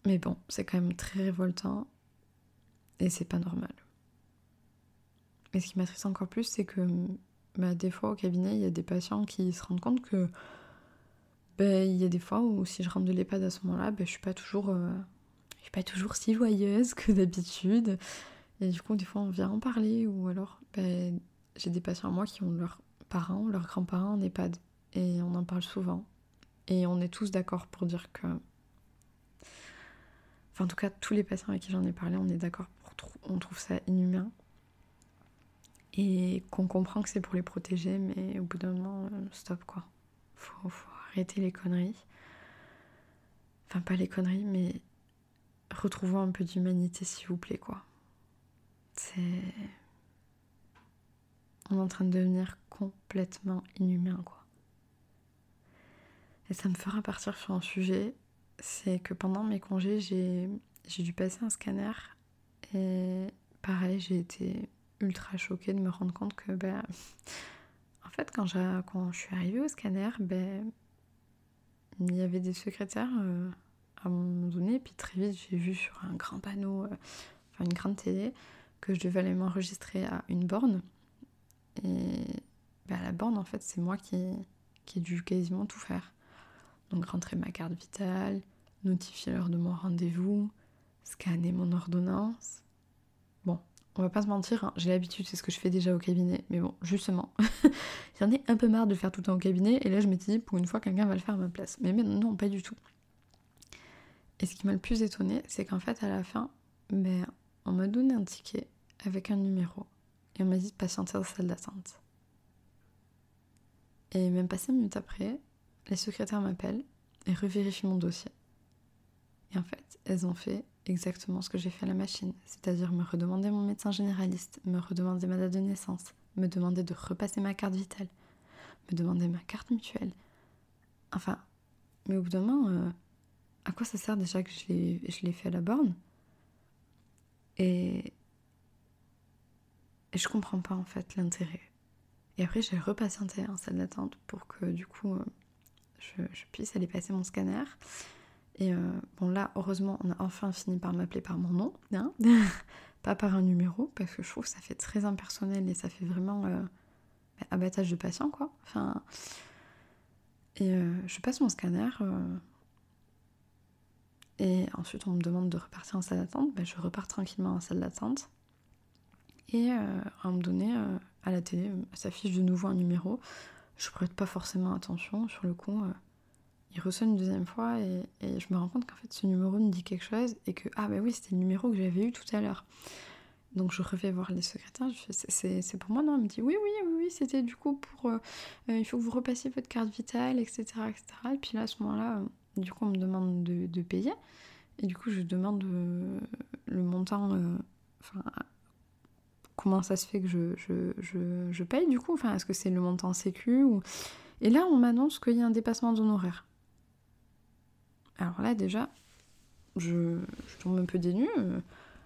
Mais bon, c'est quand même très révoltant et c'est pas normal. Et ce qui m'attriste encore plus, c'est que bah, des fois au cabinet, il y a des patients qui se rendent compte que bah, il y a des fois où si je rentre de l'EHPAD à ce moment-là, bah, je suis pas toujours euh, suis pas toujours si joyeuse que d'habitude. Et du coup, des fois, on vient en parler ou alors j'ai des patients à moi qui ont leur leurs grands-parents en EHPAD. Et on en parle souvent. Et on est tous d'accord pour dire que. Enfin, en tout cas, tous les patients avec qui j'en ai parlé, on est d'accord pour. On trouve ça inhumain. Et qu'on comprend que c'est pour les protéger, mais au bout d'un moment, euh, stop quoi. Faut, faut arrêter les conneries. Enfin, pas les conneries, mais retrouvons un peu d'humanité, s'il vous plaît, quoi. C'est. On est en train de devenir complètement inhumain, quoi. Et ça me fera partir sur un sujet, c'est que pendant mes congés, j'ai, dû passer un scanner et pareil, j'ai été ultra choquée de me rendre compte que, ben, en fait, quand, quand je suis arrivée au scanner, ben, il y avait des secrétaires euh, à un moment donné, puis très vite, j'ai vu sur un grand panneau, euh, enfin une grande télé, que je devais aller m'enregistrer à une borne. Et bah, borne, en fait, c'est moi qui, ai dû quasiment tout faire. Donc rentrer ma carte vitale, notifier l'heure de mon rendez-vous, scanner mon ordonnance. Bon, on va pas se mentir, hein, j'ai l'habitude, c'est ce que je fais déjà au cabinet. Mais bon, justement, j'en ai un peu marre de faire tout le temps au cabinet. Et là, je m'étais dit, pour une fois, quelqu'un va le faire à ma place. Mais, mais non, pas du tout. Et ce qui m'a le plus étonné, c'est qu'en fait, à la fin, ben, on m'a donné un ticket avec un numéro. Et on m'a dit de patienter dans la salle d'attente. Et même pas cinq minutes après, les secrétaires m'appellent et revérifient mon dossier. Et en fait, elles ont fait exactement ce que j'ai fait à la machine, c'est-à-dire me redemander mon médecin généraliste, me redemander ma date de naissance, me demander de repasser ma carte vitale, me demander ma carte mutuelle. Enfin, mais au bout d'un moment, euh, à quoi ça sert déjà que je l'ai fait à la borne? Et, et je comprends pas en fait l'intérêt. Et après, j'ai repatienté en salle d'attente pour que du coup, euh, je, puisse aller passer mon scanner. Et euh, bon, là, heureusement, on a enfin fini par m'appeler par mon nom, hein pas par un numéro, parce que je trouve que ça fait très impersonnel et ça fait vraiment euh, abattage de patient, quoi. Enfin. Et je passe mon scanner. et ensuite, on me demande de repartir en salle d'attente. Ben, je repars tranquillement en salle d'attente. Et on me donner à la télé, euh, s'affiche de nouveau un numéro. Je prête pas forcément attention sur le coup. Euh, il ressonne une deuxième fois et, je me rends compte qu'en fait ce numéro me dit quelque chose et que ah bah oui c'était le numéro que j'avais eu tout à l'heure. Donc je refais voir les secrétaires, c'est pour moi non, elle me dit oui oui oui, oui c'était du coup pour euh, il faut que vous repassiez votre carte vitale etc etc. Et puis là à ce moment-là du coup on me demande de, payer et du coup je demande le montant enfin comment ça se fait que je, paye du coup Enfin, est-ce que c'est le montant sécu. Et là, on m'annonce qu'il y a un dépassement d'honoraires. Alors là, déjà, je, tombe un peu dénue.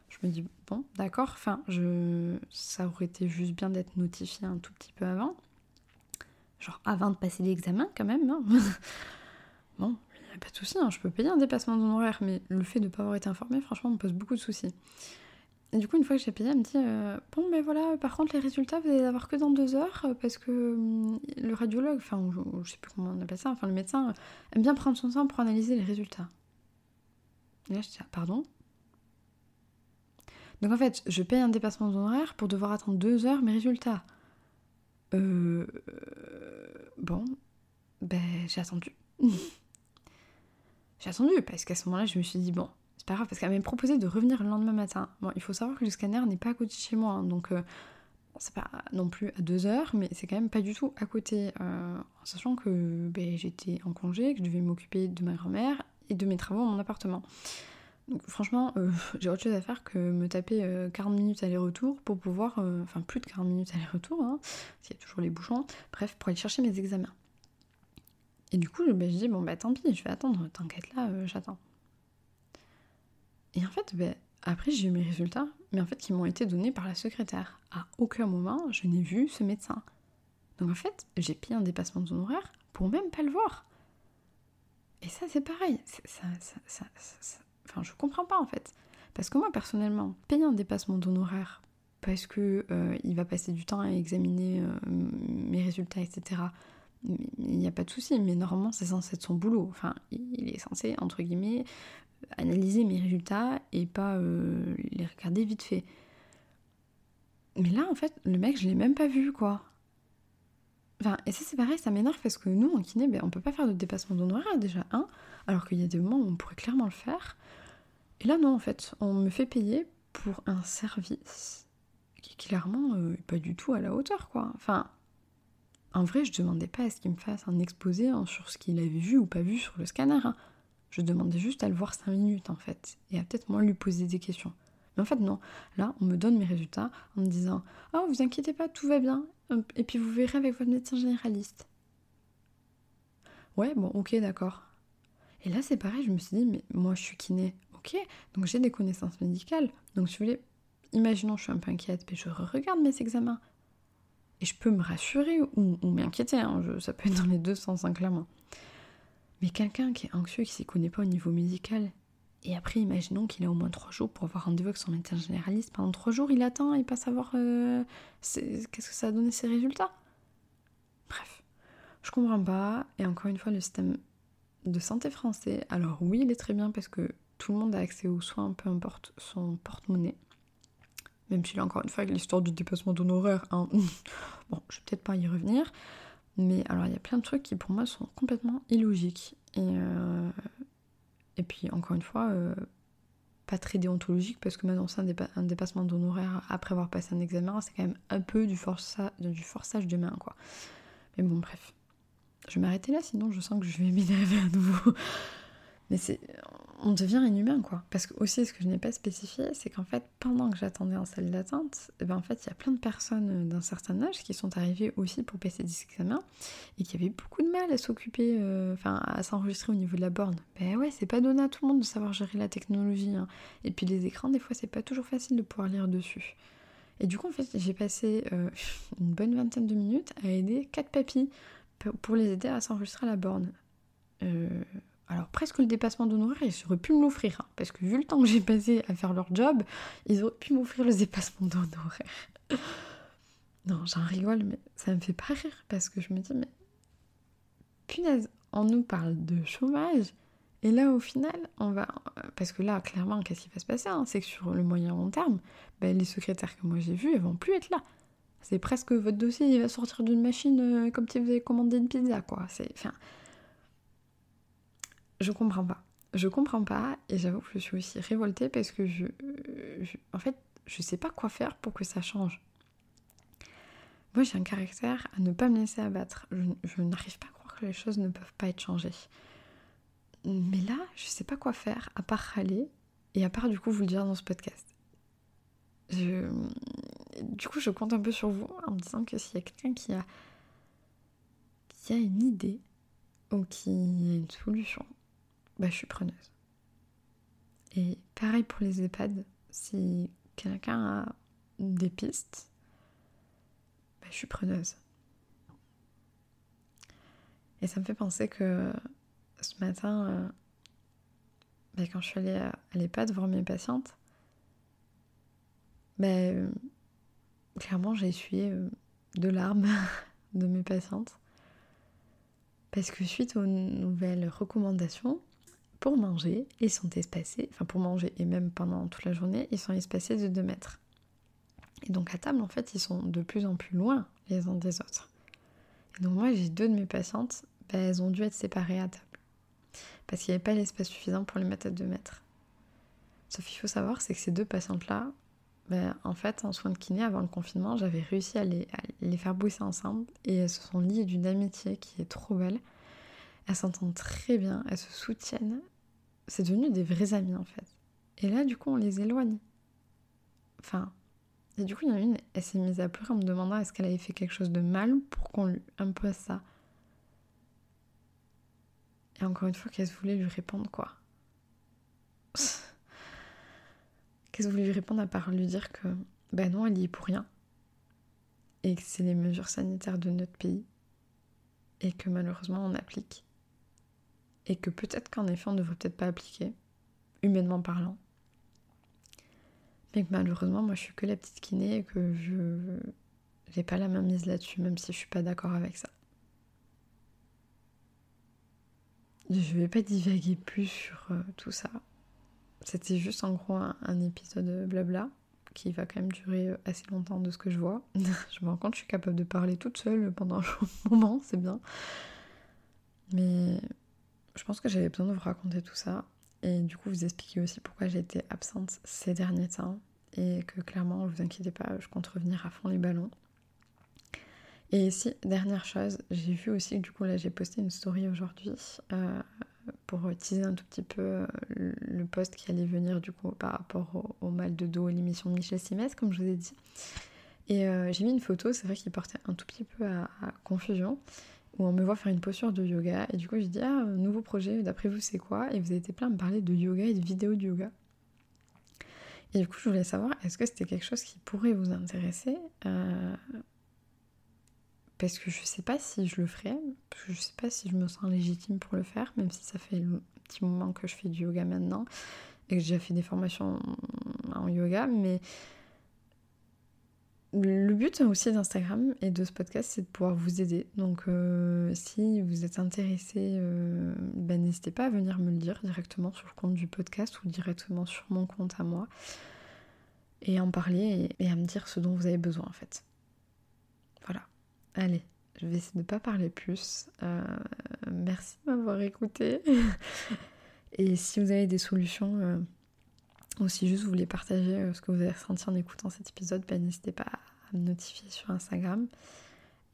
Je me dis, bon, d'accord, enfin, ça aurait été juste bien d'être notifié un tout petit peu avant. Genre avant de passer l'examen, quand même. Hein. bon, il n'y a pas de souci, hein, je peux payer un dépassement d'honoraires, mais le fait de ne pas avoir été informé, franchement, me pose beaucoup de soucis. Et du coup, une fois que j'ai payé, elle me dit euh, Bon, mais voilà, par contre, les résultats, vous allez les avoir que dans deux heures euh, parce que hum, le radiologue, enfin, je, je sais plus comment on appelle ça, enfin, le médecin, aime bien prendre son temps pour analyser les résultats. Et là, je dis ah, Pardon? Donc en fait, je paye un dépassement d'honoraire pour devoir attendre deux heures mes résultats. Euh. Bon, ben, j'ai attendu. j'ai attendu parce qu'à ce moment-là, je me suis dit Bon pas grave parce qu'elle m'a proposé de revenir le lendemain matin. Bon, il faut savoir que le scanner n'est pas à côté de chez moi, hein, donc euh, c'est pas non plus à deux heures, mais c'est quand même pas du tout à côté. Euh, en sachant que ben, j'étais en congé, que je devais m'occuper de ma grand-mère et de mes travaux dans mon appartement. Donc franchement, euh, j'ai autre chose à faire que me taper 40 minutes aller-retour pour pouvoir, enfin plus de 40 minutes aller-retour, hein, qu'il y a toujours les bouchons, bref, pour aller chercher mes examens. Et du coup, ben, je dis, bon bah tant pis, je vais attendre, t'inquiète là, j'attends. Et en fait, ben, après j'ai eu mes résultats, mais en fait qui m'ont été donnés par la secrétaire. À aucun moment je n'ai vu ce médecin. Donc en fait, j'ai payé un dépassement d'honoraires pour même pas le voir. Et ça c'est pareil. Ça, enfin, je comprends pas en fait. Parce que moi personnellement, payer un dépassement d'honoraires parce que euh, il va passer du temps à examiner euh, mes résultats, etc. Il n'y a pas de souci, mais normalement c'est censé être son boulot. Enfin, il est censé, entre guillemets, analyser mes résultats et pas euh, les regarder vite fait. Mais là, en fait, le mec, je l'ai même pas vu, quoi. Enfin, et ça, c'est pareil, ça m'énerve parce que nous, en kiné, ben, on peut pas faire de dépassement d'honoraires déjà, hein, alors qu'il y a des moments où on pourrait clairement le faire. Et là, non, en fait, on me fait payer pour un service qui, clairement, euh, pas du tout à la hauteur, quoi. Enfin, en vrai, je demandais pas à ce qu'il me fasse un exposé hein, sur ce qu'il avait vu ou pas vu sur le scanner. Hein. Je demandais juste à le voir 5 minutes en fait, et à peut-être moins lui poser des questions. Mais en fait non, là on me donne mes résultats en me disant « Oh vous inquiétez pas, tout va bien, et puis vous verrez avec votre médecin généraliste. » Ouais, bon ok d'accord. Et là c'est pareil, je me suis dit « Mais moi je suis kiné, ok, donc j'ai des connaissances médicales, donc si vous voulez, imaginons je suis un peu inquiète, mais je regarde mes examens. Et je peux me rassurer ou, m'inquiéter, hein, ça peut être dans les deux sens hein, clairement. Mais quelqu'un qui est anxieux, qui ne s'y connaît pas au niveau médical, et après, imaginons qu'il a au moins trois jours pour avoir rendez-vous avec son médecin généraliste. Pendant trois jours, il attend et pas savoir qu'est-ce que ça a donné ses résultats? Je comprends pas. Et encore une fois, le système de santé français, alors oui, il est très bien parce que tout le monde a accès aux soins, peu importe son porte-monnaie. Même si là, encore une fois, avec l'histoire du dépassement d'honoraires, hein, bon, je vais peut-être pas y revenir. Mais alors, il y a plein de trucs qui pour moi sont complètement illogiques. Et, euh, puis, encore une fois, euh, pas très déontologique parce que maintenant, c'est un, dépassement d'honoraires après avoir passé un examen, c'est quand même un peu du, du forçage de main, quoi. Mais bon, bref. Je vais m'arrêter là, sinon je sens que je vais m'énerver à nouveau. Mais c'est, on devient inhumain, quoi. Parce que aussi, ce que je n'ai pas spécifié, c'est qu'en fait, pendant que j'attendais en salle d'attente, eh ben, en fait, il y a plein de personnes d'un certain âge qui sont arrivées aussi pour passer des examens et qui avaient beaucoup de mal à s'occuper, euh, enfin, à s'enregistrer au niveau de la borne. Ben ouais, c'est pas donné à tout le monde de savoir gérer la technologie. Hein. Et puis les écrans, des fois, c'est pas toujours facile de pouvoir lire dessus. Et du coup, en fait, j'ai passé euh, une bonne vingtaine de minutes à aider quatre papis pour les aider à s'enregistrer à la borne. Euh, alors presque le dépassement d'honoraires, ils auraient pu me l'offrir, hein, parce que vu le temps que j'ai passé à faire leur job, ils auraient pu m'offrir le dépassement d'honoraires. non, j'en rigole, mais ça me fait pas rire, parce que je me dis, mais punaise, on nous parle de chômage, et là au final, on va... Parce que là, clairement, qu'est-ce qui va se passer hein, C'est que sur le moyen long terme, ben, les secrétaires que moi j'ai vus, elles vont plus être là. C'est presque votre dossier, il va sortir d'une machine euh, comme si vous avez commandé une pizza, quoi. C'est... Enfin je comprends pas. Je comprends pas et j'avoue que je suis aussi révoltée parce que je, en fait, je sais pas quoi faire pour que ça change. Moi, j'ai un caractère à ne pas me laisser abattre. Je, n'arrive pas à croire que les choses ne peuvent pas être changées. Mais là, je sais pas quoi faire à part râler et à part du coup vous le dire dans ce podcast. Du coup, je compte un peu sur vous en me disant que s'il y a quelqu'un qui a... qui a une idée ou qui a une solution, bah, je suis preneuse. Et pareil pour les EHPAD, si quelqu'un a des pistes, bah, je suis preneuse. Et ça me fait penser que ce matin, euh, bah, quand je suis allée à, l'EHPAD voir mes patientes, bah, clairement j'ai essuyé euh, de larmes de mes patientes. Parce que suite aux nouvelles recommandations, pour manger, ils sont espacés, enfin pour manger et même pendant toute la journée, ils sont espacés de 2 mètres. Et donc à table, en fait, ils sont de plus en plus loin les uns des autres. Et donc moi, j'ai deux de mes patientes, ben, elles ont dû être séparées à table. Parce qu'il n'y avait pas l'espace suffisant pour les mettre à 2 mètres. Sauf qu'il faut savoir, c'est que ces deux patientes-là, ben, en fait, en soins de kiné, avant le confinement, j'avais réussi à les, faire bosser ensemble et elles se sont liées d'une amitié qui est trop belle. Elles s'entendent très bien, elles se soutiennent. C'est devenu des vrais amis en fait. Et là, du coup, on les éloigne. Enfin, et du coup, il y en a une, elle s'est mise à pleurer en me demandant est-ce qu'elle avait fait quelque chose de mal pour qu'on lui impose ça. Et encore une fois, qu'est-ce que voulait lui répondre quoi? Qu'est-ce que voulait lui répondre à part lui dire que ben non, elle y est pour rien? Et que c'est les mesures sanitaires de notre pays. Et que malheureusement on applique et que peut-être qu'en effet on ne devrait peut-être pas appliquer, humainement parlant. Mais que malheureusement moi je suis que la petite kiné et que je n'ai pas la main mise là-dessus, même si je suis pas d'accord avec ça. Je vais pas divaguer plus sur euh, tout ça. C'était juste en gros un, épisode blabla qui va quand même durer euh, assez longtemps de ce que je vois. je me rends compte que je suis capable de parler toute seule pendant un moment, c'est bien. Mais je pense que j'avais besoin de vous raconter tout ça et du coup vous expliquer aussi pourquoi j'ai été absente ces derniers temps et que clairement, vous inquiétez pas, je compte revenir à fond les ballons. Et si, dernière chose, j'ai vu aussi que du coup là j'ai posté une story aujourd'hui euh, pour teaser un tout petit peu le post qui allait venir du coup par rapport au, mal de dos et l'émission de Michel Simès comme je vous ai dit. Et euh, j'ai mis une photo, c'est vrai qu'il portait un tout petit peu à confusion où on me voit faire une posture de yoga. Et du coup, je dis Ah, nouveau projet, d'après vous, c'est quoi? Et vous avez été plein à me parler de yoga et de vidéos de yoga. Et du coup, je voulais savoir, est-ce que c'était quelque chose qui pourrait vous intéresser? Euh, Parce que je sais pas si je le ferais, parce que je sais pas si je me sens légitime pour le faire, même si ça fait un petit moment que je fais du yoga maintenant et que j'ai fait des formations en yoga, mais le but aussi d'Instagram et de ce podcast, c'est de pouvoir vous aider. Donc euh, si vous êtes intéressé, euh, ben, n'hésitez pas à venir me le dire directement sur le compte du podcast ou directement sur mon compte à moi. Et en parler et, à me dire ce dont vous avez besoin en fait. Voilà. Allez, je vais essayer de ne pas parler plus. Euh, merci de m'avoir écouté. et si vous avez des solutions ou si juste vous voulez partager euh, ce que vous avez ressenti en écoutant cet épisode, ben, n'hésitez pas à me notifier sur Instagram.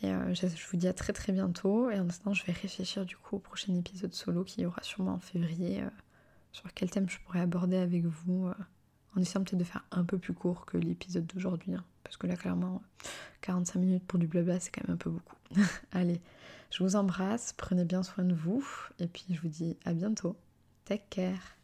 Et euh, je, vous dis à très très bientôt. Et en attendant, je vais réfléchir du coup au prochain épisode solo qui aura sûrement en février. Euh, sur quel thème je pourrais aborder avec vous. en essayant peut-être de faire un peu plus court que l'épisode d'aujourd'hui. Hein, parce que là, clairement, 45 minutes pour du blabla, c'est quand même un peu beaucoup. Allez, je vous embrasse. Prenez bien soin de vous. Et puis je vous dis à bientôt. Take care.